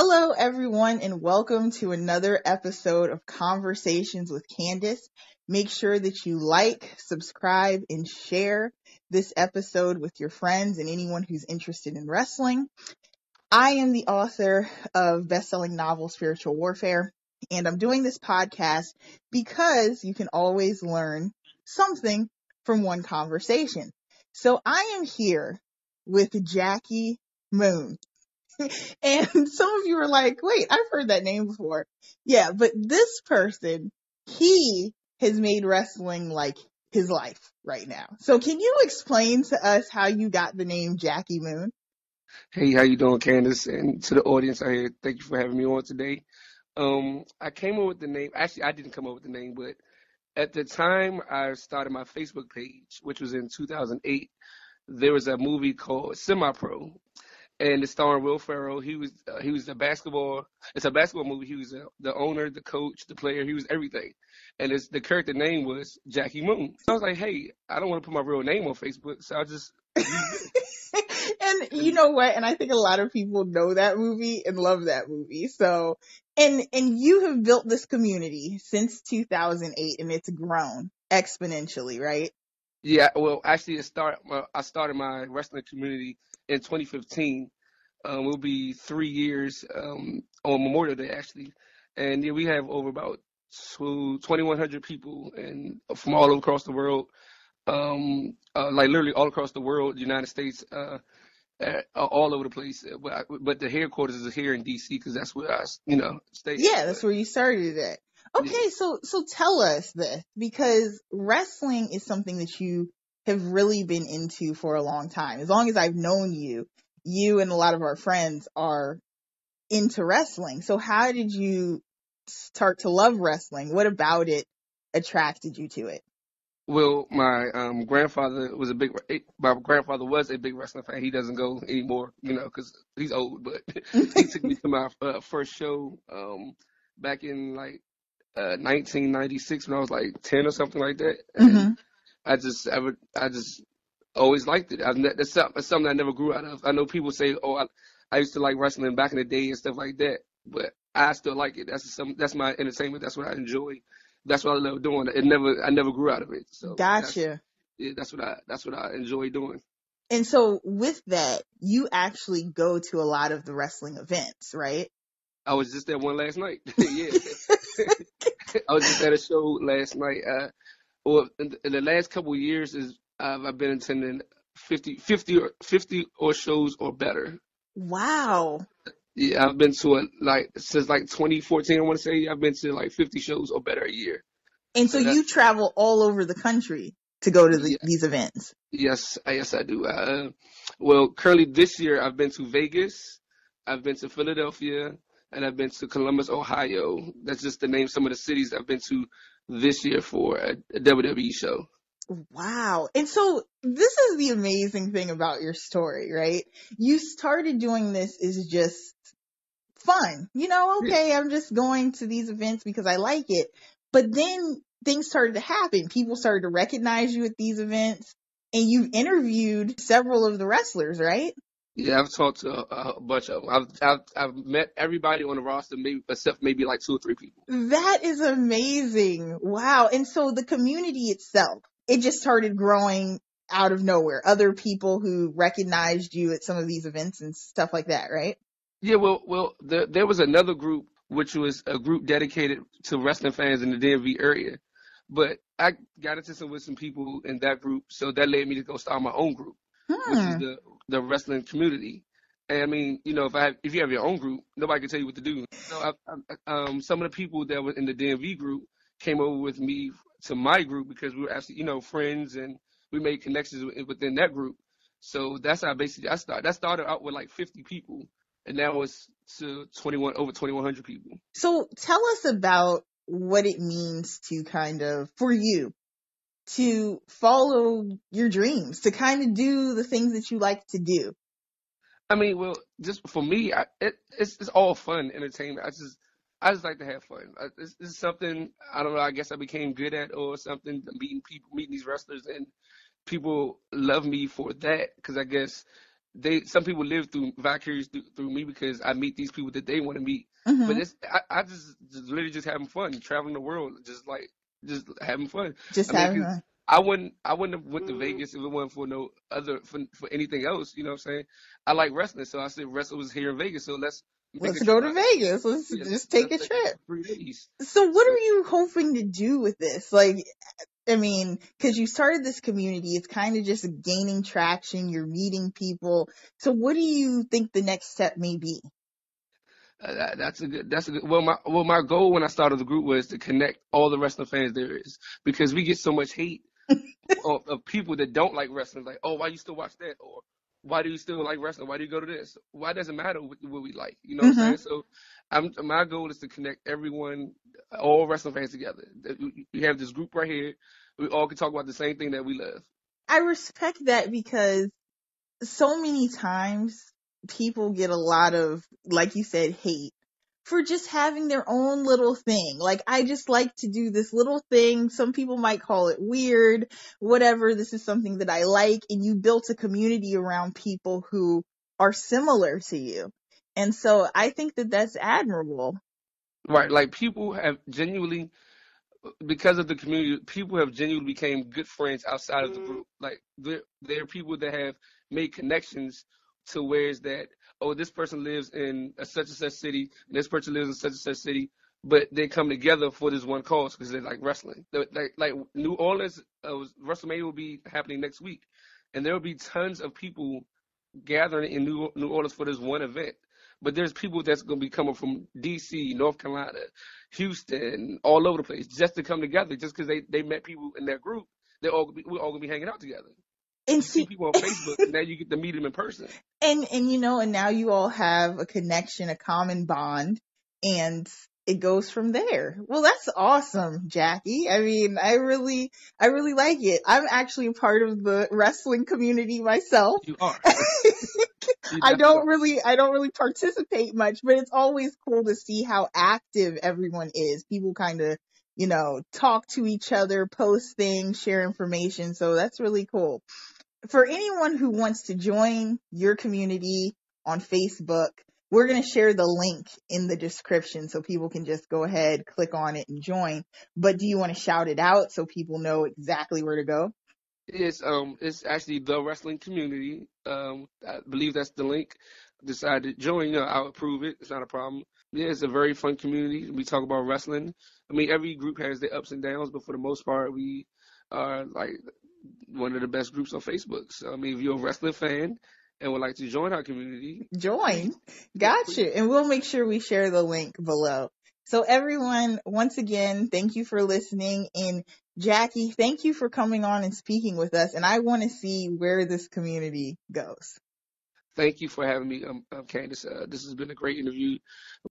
Hello, everyone, and welcome to another episode of Conversations with Candace. Make sure that you like, subscribe, and share this episode with your friends and anyone who's interested in wrestling. I am the author of best-selling novel Spiritual Warfare, and I'm doing this podcast because you can always learn something from one conversation. So I am here with Jackie Moon. and some of you are like, wait, I've heard that name before. Yeah, but this person, he has made wrestling like his life right now. So can you explain to us how you got the name Jackie Moon? Hey, how you doing, Candace? And to the audience out here, thank you for having me on today. Um, I came up with the name. Actually, I didn't come up with the name, but at the time I started my Facebook page, which was in 2008, there was a movie called Semi Pro, and it's starring Will Ferrell. He was uh, he was the basketball. It's a basketball movie. He was uh, the owner, the coach, the player. He was everything. And it's the character name was Jackie Moon. So I was like, hey, I don't want to put my real name on Facebook, so I just. and you know what? And I think a lot of people know that movie and love that movie. So, and and you have built this community since 2008, and it's grown exponentially, right? Yeah, well, actually, it start. Well, I started my wrestling community in 2015. Um, it'll be three years um, on Memorial Day, actually, and yeah, we have over about 2,100 people and from all across the world, um, uh, like literally all across the world, the United States, uh, uh, all over the place. But, I, but the headquarters is here in DC because that's where I, you know, stay. Yeah, that's where you started it. Okay, yeah. so so tell us this because wrestling is something that you have really been into for a long time. As long as I've known you, you and a lot of our friends are into wrestling. So how did you start to love wrestling? What about it attracted you to it? Well, my um, grandfather was a big. My grandfather was a big wrestling fan. He doesn't go anymore, you know, because he's old. But he took me to my uh, first show um, back in like uh, 1996 when I was like 10 or something like that. Mm-hmm. I just, I would, I just always liked it. I, that's, something, I never grew out of. I know people say, "Oh, I, I used to like wrestling back in the day and stuff like that," but I still like it. That's some, that's my entertainment. That's what I enjoy. That's what I love doing. It never, I never grew out of it. So gotcha. That's, yeah, that's what I, that's what I enjoy doing. And so with that, you actually go to a lot of the wrestling events, right? I was just at one last night. yeah. I was just at a show last night. Uh, well, in, in the last couple of years, is I've been attending 50, 50 or 50 or shows or better. Wow. Yeah, I've been to it like since like 2014. I want to say I've been to like 50 shows or better a year. And so, so you travel all over the country to go to the, yeah. these events. Yes, yes, I do. Uh, well, currently this year I've been to Vegas, I've been to Philadelphia, and I've been to Columbus, Ohio. That's just to name some of the cities I've been to this year for a, a WWE show. Wow. And so this is the amazing thing about your story, right? You started doing this is just fun. You know, okay, I'm just going to these events because I like it. But then things started to happen. People started to recognize you at these events and you've interviewed several of the wrestlers, right? Yeah, I've talked to a, a bunch of them. I've, I've, I've met everybody on the roster, maybe except maybe like two or three people. That is amazing! Wow. And so the community itself, it just started growing out of nowhere. Other people who recognized you at some of these events and stuff like that, right? Yeah. Well, well, the, there was another group which was a group dedicated to wrestling fans in the DMV area, but I got into some with some people in that group, so that led me to go start my own group, hmm. which is hmm. the the wrestling community. And I mean, you know, if I have, if you have your own group, nobody can tell you what to do. So I, I, um, some of the people that were in the DMV group came over with me to my group because we were actually, you know, friends and we made connections within that group. So that's how basically I started. That started out with like 50 people, and now it's to 21 over 2,100 people. So tell us about what it means to kind of for you to follow your dreams, to kind of do the things that you like to do? I mean, well, just for me, I, it, it's it's all fun entertainment. I just I just like to have fun. I, is something I don't know. I guess I became good at, or something. Meeting people, meeting these wrestlers, and people love me for that because I guess they some people live through vicarious through, through me because I meet these people that they want to meet. Mhm. But it's I, I just, just literally just having fun, traveling the world, just like just having fun. Just I mean, having 'cause fun. I wouldn't I wouldn't have went to mm-hmm. Vegas if it wasn't for no other for, for anything else. You know what I'm saying? I like wrestling, so I said wrestling was here in Vegas, so let's Let's go to. Vegas. Let's Yeah, just take a let's trip. Three days. So what are you hoping to do with this? Like, I mean, cause you started this community, it's kind of just gaining traction, you're meeting people. So what do you think the next step may be? Uh, that, that's a good. That's a good. Well, my well, my goal when I started the group was to connect all the wrestling fans there is because we get so much hate of, of people that don't like wrestling. Like, oh, why you still watch that? Or why do you still like wrestling? Why do you go to this? Why does it matter what, what we like? You know what Mhm. I'm saying? So, I'm my goal is to connect everyone, all wrestling fans together. We have this group right here. We all can talk about the same thing that we love. I respect that because so many times people get a lot of, like you said, hate for just having their own little thing. Like, I just like to do this little thing. Some people might call it weird, whatever. This is something that I like. And you built a community around people who are similar to you. And so I think that that's admirable. Right. Like people have genuinely because of the community, people have genuinely became good friends outside of the mm-hmm. group. Like there there are people that have made connections to where is that, oh, this person lives in a such and such city, and this person lives in such and such city, but they come together for this one cause because they like wrestling. Like like New Orleans, uh, was- WrestleMania will be happening next week, and there will be tons of people gathering in New New Orleans for this one event. But there's people that's gonna be coming from D.C., North Carolina, Houston, all over the place, just to come together, just because they they met people in their group. They're all we're all gonna be hanging out together. And see see, people on Facebook, and now you get to meet them in person. and and you know and now you all have a connection a common bond and it goes from there. Well that's awesome jackie. I mean i really i really like it. I'm actually a part of the wrestling community myself. You are. I don't really i don't really participate much but it's always cool to see how active everyone is. People kind of you know talk to each other post things share information so that's really cool for anyone who wants to join your community on Facebook, we're going to share the link in the description so people can just go ahead, click on it and join. But do you want to shout it out so people know exactly where to go? It's um it's actually the wrestling community. Um I believe that's the link. Decided to join, you know, I'll approve it. It's not a problem. Yeah, it's a very fun community. We talk about wrestling. I mean every group has their ups and downs, but for the most part we are like one of the best groups on Facebook. So I mean if you're a wrestling fan and would like to join our community, Join. yeah. Gotcha. And we'll make sure we share the link below. So everyone, once again, thank you for listening. And Jackie, thank you for coming on and speaking with us. And I want to see where this community goes. Thank you for having me, um, um Candace. Uh, this has been a great interview.